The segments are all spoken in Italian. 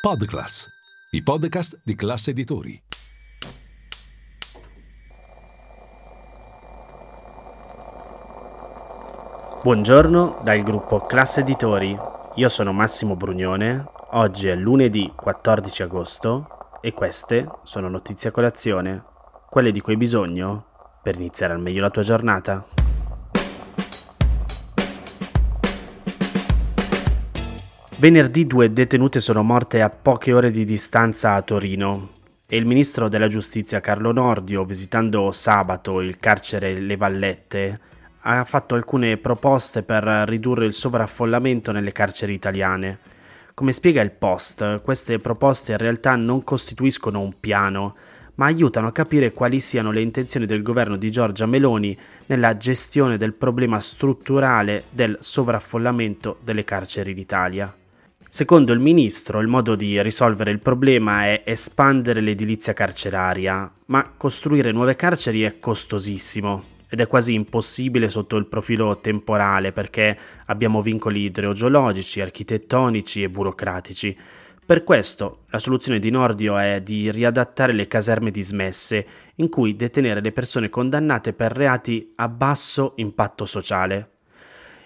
Podclass, i podcast di classe editori. Buongiorno dal gruppo Classe Editori. Io sono Massimo Brugnone. Oggi è lunedì 14 agosto e queste sono notizie a colazione, quelle di cui hai bisogno per iniziare al meglio la tua giornata. Venerdì due detenute sono morte a poche ore di distanza a Torino e il ministro della giustizia Carlo Nordio, visitando sabato il carcere Le Vallette, ha fatto alcune proposte per ridurre il sovraffollamento nelle carceri italiane. Come spiega il Post, queste proposte in realtà non costituiscono un piano, ma aiutano a capire quali siano le intenzioni del governo di Giorgia Meloni nella gestione del problema strutturale del sovraffollamento delle carceri d'Italia. Secondo il ministro, il modo di risolvere il problema è espandere l'edilizia carceraria, ma costruire nuove carceri è costosissimo ed è quasi impossibile sotto il profilo temporale perché abbiamo vincoli idrogeologici, architettonici e burocratici. Per questo la soluzione di Nordio è di riadattare le caserme dismesse in cui detenere le persone condannate per reati a basso impatto sociale.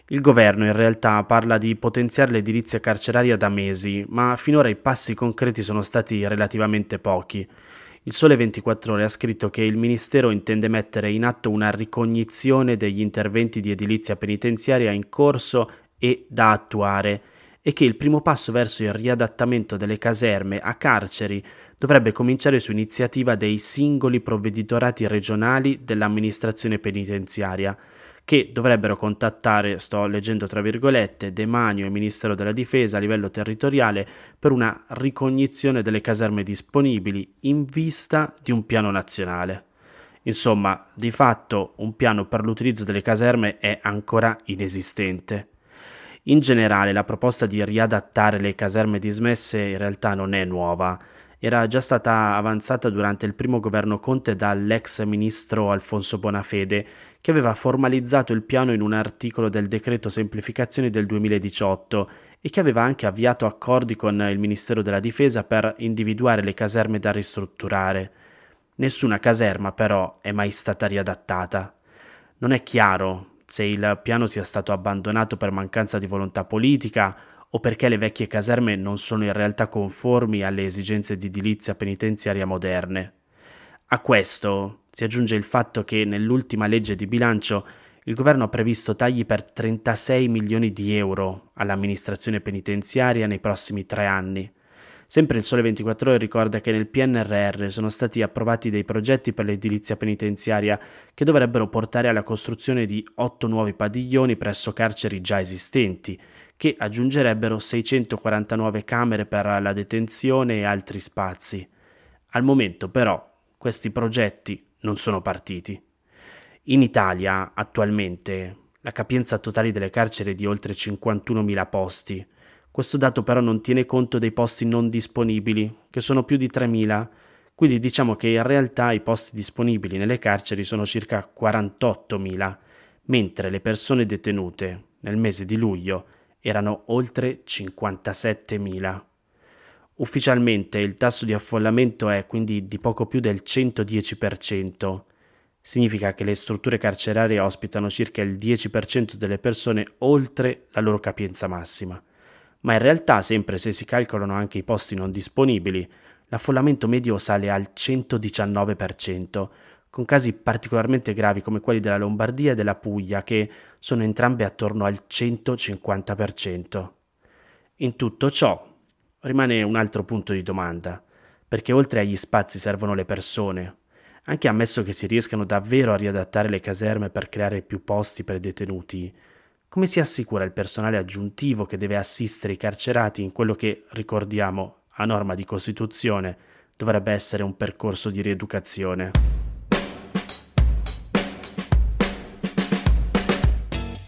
Il governo in realtà parla di potenziare l'edilizia carceraria da mesi, ma finora i passi concreti sono stati relativamente pochi. Il Sole 24 Ore ha scritto che il Ministero intende mettere in atto una ricognizione degli interventi di edilizia penitenziaria in corso e da attuare e che il primo passo verso il riadattamento delle caserme a carceri dovrebbe cominciare su iniziativa dei singoli provveditorati regionali dell'amministrazione penitenziaria che dovrebbero contattare, sto leggendo tra virgolette, Demanio e Ministero della Difesa a livello territoriale per una ricognizione delle caserme disponibili in vista di un piano nazionale. Insomma, di fatto un piano per l'utilizzo delle caserme è ancora inesistente. In generale la proposta di riadattare le caserme dismesse in realtà non è nuova, era già stata avanzata durante il primo governo Conte dall'ex ministro Alfonso Bonafede, che aveva formalizzato il piano in un articolo del decreto semplificazioni del 2018 e che aveva anche avviato accordi con il Ministero della Difesa per individuare le caserme da ristrutturare. Nessuna caserma però è mai stata riadattata. Non è chiaro se il piano sia stato abbandonato per mancanza di volontà politica o perché le vecchie caserme non sono in realtà conformi alle esigenze di edilizia penitenziaria moderne. A questo si aggiunge il fatto che nell'ultima legge di bilancio il governo ha previsto tagli per 36 milioni di euro all'amministrazione penitenziaria nei prossimi tre anni. Sempre il Sole 24 Ore ricorda che nel PNRR sono stati approvati dei progetti per l'edilizia penitenziaria che dovrebbero portare alla costruzione di otto nuovi padiglioni presso carceri già esistenti, che aggiungerebbero 649 camere per la detenzione e altri spazi. Al momento però questi progetti non sono partiti. In Italia attualmente la capienza totale delle carceri è di oltre 51.000 posti. Questo dato però non tiene conto dei posti non disponibili, che sono più di 3.000, quindi diciamo che in realtà i posti disponibili nelle carceri sono circa 48.000, mentre le persone detenute nel mese di luglio erano oltre 57.000. Ufficialmente il tasso di affollamento è quindi di poco più del 110%. Significa che le strutture carcerarie ospitano circa il 10% delle persone oltre la loro capienza massima. Ma in realtà, sempre se si calcolano anche i posti non disponibili, l'affollamento medio sale al 119%, con casi particolarmente gravi come quelli della Lombardia e della Puglia, che sono entrambe attorno al 150%. In tutto ciò rimane un altro punto di domanda, perché oltre agli spazi servono le persone. Anche ammesso che si riescano davvero a riadattare le caserme per creare più posti per i detenuti, come si assicura il personale aggiuntivo che deve assistere i carcerati in quello che, ricordiamo, a norma di Costituzione, dovrebbe essere un percorso di rieducazione?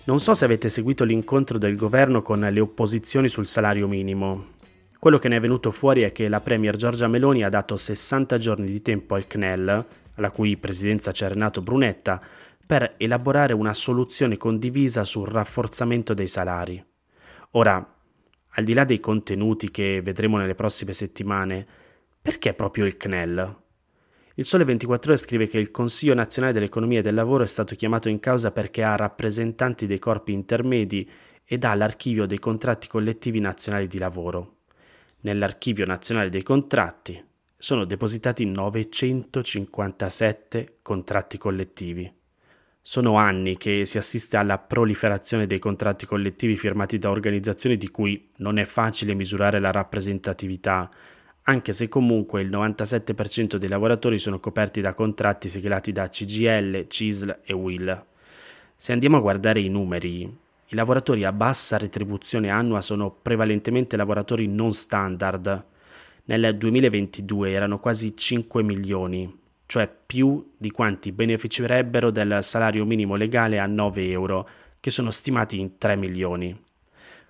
Non so se avete seguito l'incontro del governo con le opposizioni sul salario minimo. Quello che ne è venuto fuori è che la Premier Giorgia Meloni ha dato 60 giorni di tempo al CNEL, alla cui presidenza c'è Renato Brunetta, per elaborare una soluzione condivisa sul rafforzamento dei salari. Ora, al di là dei contenuti che vedremo nelle prossime settimane, perché proprio il CNEL? Il Sole 24 Ore scrive che il Consiglio nazionale dell'economia e del lavoro è stato chiamato in causa perché ha rappresentanti dei corpi intermedi ed ha l'archivio dei contratti collettivi nazionali di lavoro. Nell'archivio nazionale dei contratti sono depositati 957 contratti collettivi. Sono anni che si assiste alla proliferazione dei contratti collettivi firmati da organizzazioni di cui non è facile misurare la rappresentatività anche se comunque il 97% dei lavoratori sono coperti da contratti siglati da CGL, CISL e WIL. Se andiamo a guardare i numeri, i lavoratori a bassa retribuzione annua sono prevalentemente lavoratori non standard. Nel 2022 erano quasi 5 milioni, cioè più di quanti beneficerebbero del salario minimo legale a 9 euro, che sono stimati in 3 milioni.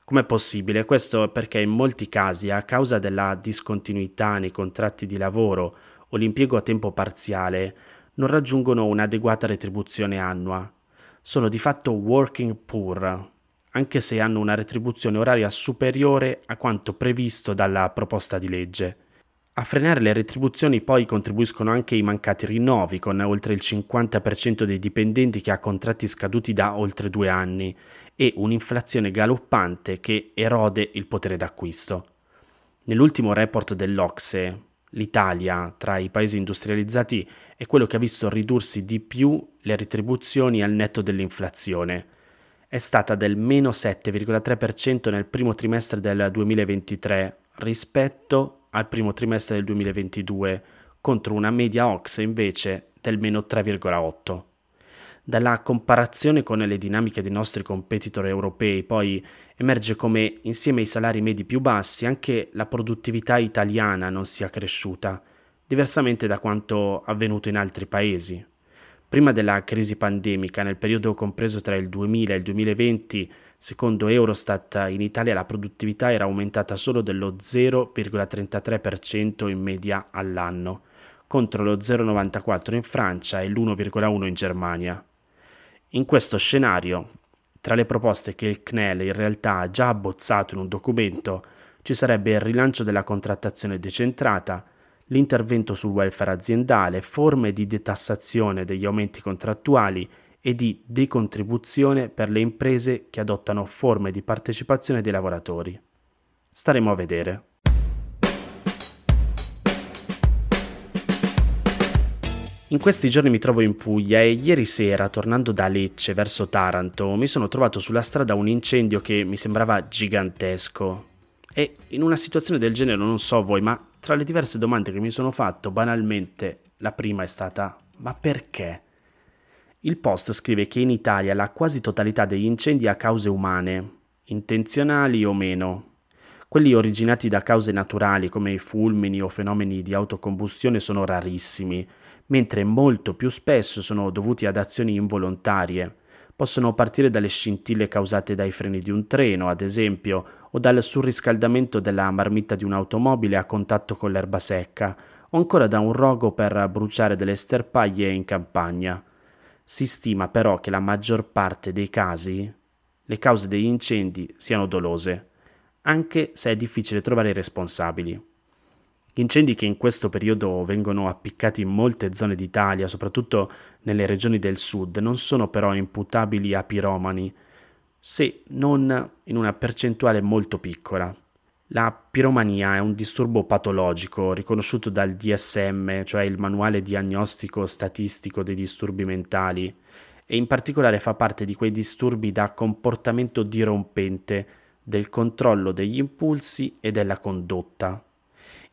Com'è possibile? Questo perché in molti casi, a causa della discontinuità nei contratti di lavoro o l'impiego a tempo parziale, non raggiungono un'adeguata retribuzione annua. Sono di fatto working poor, anche se hanno una retribuzione oraria superiore a quanto previsto dalla proposta di legge. A frenare le retribuzioni poi contribuiscono anche i mancati rinnovi, con oltre il 50% dei dipendenti che ha contratti scaduti da oltre due anni e un'inflazione galoppante che erode il potere d'acquisto. Nell'ultimo report dell'Ocse, l'Italia, tra i paesi industrializzati, è quello che ha visto ridursi di più le retribuzioni al netto dell'inflazione. È stata del meno 7,3% nel primo trimestre del 2023 rispetto al primo trimestre del 2022, contro una media Ocse invece del meno 3,8%. Dalla comparazione con le dinamiche dei nostri competitor europei poi emerge come insieme ai salari medi più bassi anche la produttività italiana non sia cresciuta, diversamente da quanto avvenuto in altri paesi. Prima della crisi pandemica, nel periodo compreso tra il 2000 e il 2020, secondo Eurostat in Italia la produttività era aumentata solo dello 0,33% in media all'anno, contro lo 0,94% in Francia e l'1,1% in Germania. In questo scenario, tra le proposte che il CNEL in realtà ha già abbozzato in un documento, ci sarebbe il rilancio della contrattazione decentrata, l'intervento sul welfare aziendale, forme di detassazione degli aumenti contrattuali e di decontribuzione per le imprese che adottano forme di partecipazione dei lavoratori. Staremo a vedere. In questi giorni mi trovo in Puglia e ieri sera, tornando da Lecce verso Taranto, mi sono trovato sulla strada un incendio che mi sembrava gigantesco. E in una situazione del genere non so voi, ma tra le diverse domande che mi sono fatto, banalmente, la prima è stata ma perché? Il post scrive che in Italia la quasi totalità degli incendi ha cause umane, intenzionali o meno. Quelli originati da cause naturali come i fulmini o fenomeni di autocombustione sono rarissimi mentre molto più spesso sono dovuti ad azioni involontarie. Possono partire dalle scintille causate dai freni di un treno, ad esempio, o dal surriscaldamento della marmitta di un'automobile a contatto con l'erba secca, o ancora da un rogo per bruciare delle sterpaglie in campagna. Si stima però che la maggior parte dei casi le cause degli incendi siano dolose, anche se è difficile trovare i responsabili. Gli incendi che in questo periodo vengono appiccati in molte zone d'Italia, soprattutto nelle regioni del sud, non sono però imputabili a piromani, se non in una percentuale molto piccola. La piromania è un disturbo patologico riconosciuto dal DSM, cioè il manuale diagnostico statistico dei disturbi mentali, e in particolare fa parte di quei disturbi da comportamento dirompente del controllo degli impulsi e della condotta.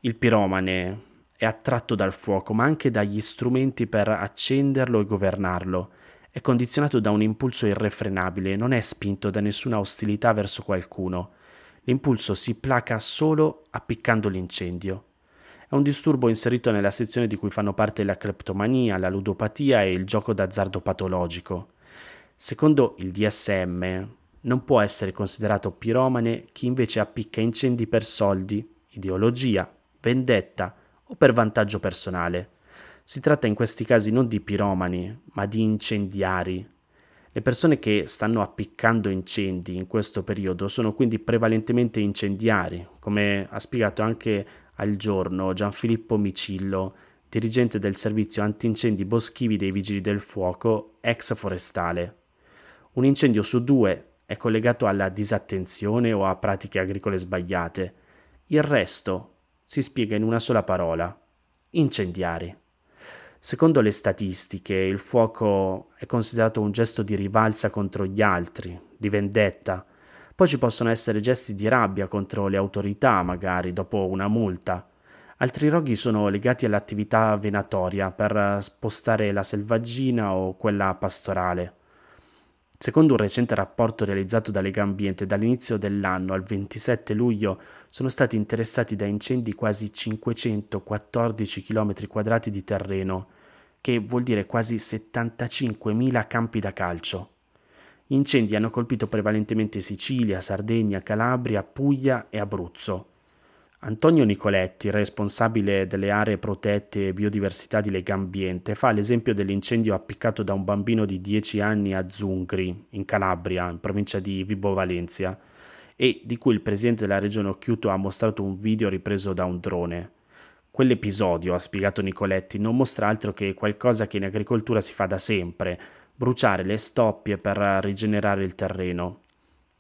Il piromane è attratto dal fuoco, ma anche dagli strumenti per accenderlo e governarlo. È condizionato da un impulso irrefrenabile, non è spinto da nessuna ostilità verso qualcuno. L'impulso si placa solo appiccando l'incendio. È un disturbo inserito nella sezione di cui fanno parte la cleptomania, la ludopatia e il gioco d'azzardo patologico. Secondo il DSM, non può essere considerato piromane chi invece appicca incendi per soldi, ideologia, vendetta o per vantaggio personale. Si tratta in questi casi non di piromani, ma di incendiari. Le persone che stanno appiccando incendi in questo periodo sono quindi prevalentemente incendiari, come ha spiegato anche al giorno Gianfilippo Micillo, dirigente del servizio antincendi boschivi dei Vigili del Fuoco, ex forestale. Un incendio su due è collegato alla disattenzione o a pratiche agricole sbagliate. Il resto si spiega in una sola parola, incendiari. Secondo le statistiche, il fuoco è considerato un gesto di rivalsa contro gli altri, di vendetta. Poi ci possono essere gesti di rabbia contro le autorità, magari dopo una multa. Altri roghi sono legati all'attività venatoria per spostare la selvaggina o quella pastorale. Secondo un recente rapporto realizzato da Lega Ambiente, dall'inizio dell'anno al 27 luglio sono stati interessati da incendi quasi 514 km quadrati di terreno, che vuol dire quasi 75.000 campi da calcio. Gli incendi hanno colpito prevalentemente Sicilia, Sardegna, Calabria, Puglia e Abruzzo. Antonio Nicoletti, responsabile delle aree protette e biodiversità di Legambiente, fa l'esempio dell'incendio appiccato da un bambino di 10 anni a Zungri, in Calabria, in provincia di Vibo Valencia, e di cui il presidente della regione Occhiuto ha mostrato un video ripreso da un drone. Quell'episodio, ha spiegato Nicoletti, non mostra altro che qualcosa che in agricoltura si fa da sempre, bruciare le stoppie per rigenerare il terreno.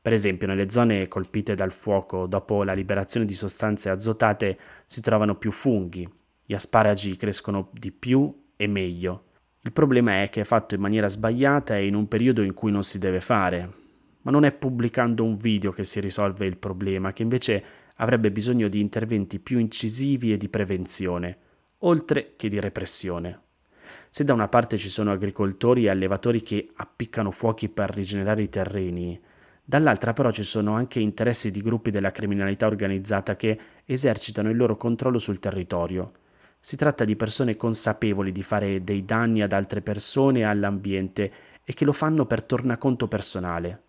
Per esempio, nelle zone colpite dal fuoco dopo la liberazione di sostanze azotate si trovano più funghi, gli asparagi crescono di più e meglio. Il problema è che è fatto in maniera sbagliata e in un periodo in cui non si deve fare. Ma non è pubblicando un video che si risolve il problema, che invece avrebbe bisogno di interventi più incisivi e di prevenzione, oltre che di repressione. Se da una parte ci sono agricoltori e allevatori che appiccano fuochi per rigenerare i terreni, Dall'altra però ci sono anche interessi di gruppi della criminalità organizzata che esercitano il loro controllo sul territorio. Si tratta di persone consapevoli di fare dei danni ad altre persone e all'ambiente e che lo fanno per tornaconto personale.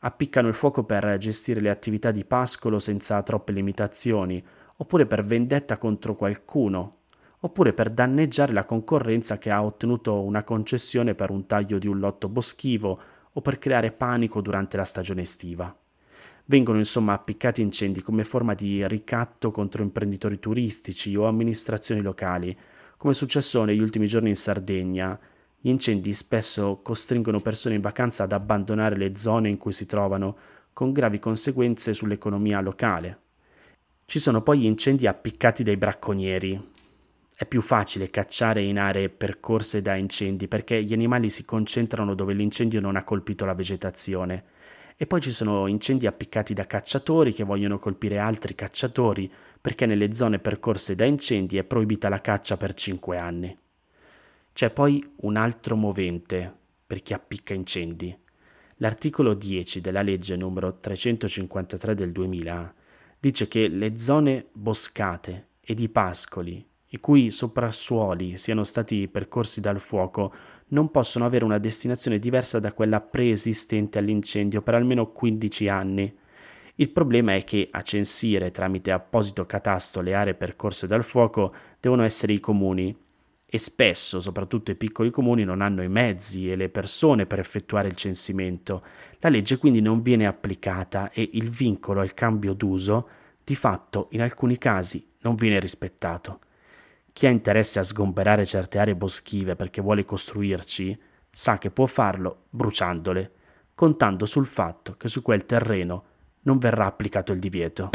Appiccano il fuoco per gestire le attività di pascolo senza troppe limitazioni, oppure per vendetta contro qualcuno, oppure per danneggiare la concorrenza che ha ottenuto una concessione per un taglio di un lotto boschivo o per creare panico durante la stagione estiva. Vengono insomma appiccati incendi come forma di ricatto contro imprenditori turistici o amministrazioni locali, come è successo negli ultimi giorni in Sardegna. Gli incendi spesso costringono persone in vacanza ad abbandonare le zone in cui si trovano, con gravi conseguenze sull'economia locale. Ci sono poi gli incendi appiccati dai bracconieri, è più facile cacciare in aree percorse da incendi perché gli animali si concentrano dove l'incendio non ha colpito la vegetazione. E poi ci sono incendi appiccati da cacciatori che vogliono colpire altri cacciatori perché nelle zone percorse da incendi è proibita la caccia per 5 anni. C'è poi un altro movente per chi appicca incendi. L'articolo 10 della legge numero 353 del 2000 dice che le zone boscate e di pascoli i cui soprassuoli siano stati percorsi dal fuoco non possono avere una destinazione diversa da quella preesistente all'incendio per almeno 15 anni. Il problema è che a censire tramite apposito catasto le aree percorse dal fuoco devono essere i comuni e spesso, soprattutto i piccoli comuni, non hanno i mezzi e le persone per effettuare il censimento. La legge quindi non viene applicata e il vincolo al cambio d'uso di fatto in alcuni casi non viene rispettato. Chi ha interesse a sgomberare certe aree boschive perché vuole costruirci, sa che può farlo bruciandole, contando sul fatto che su quel terreno non verrà applicato il divieto.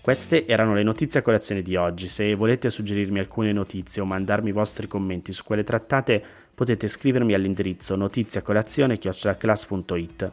Queste erano le notizie a colazione di oggi. Se volete suggerirmi alcune notizie o mandarmi i vostri commenti su quelle trattate, potete scrivermi all'indirizzo notiziacolazione.it.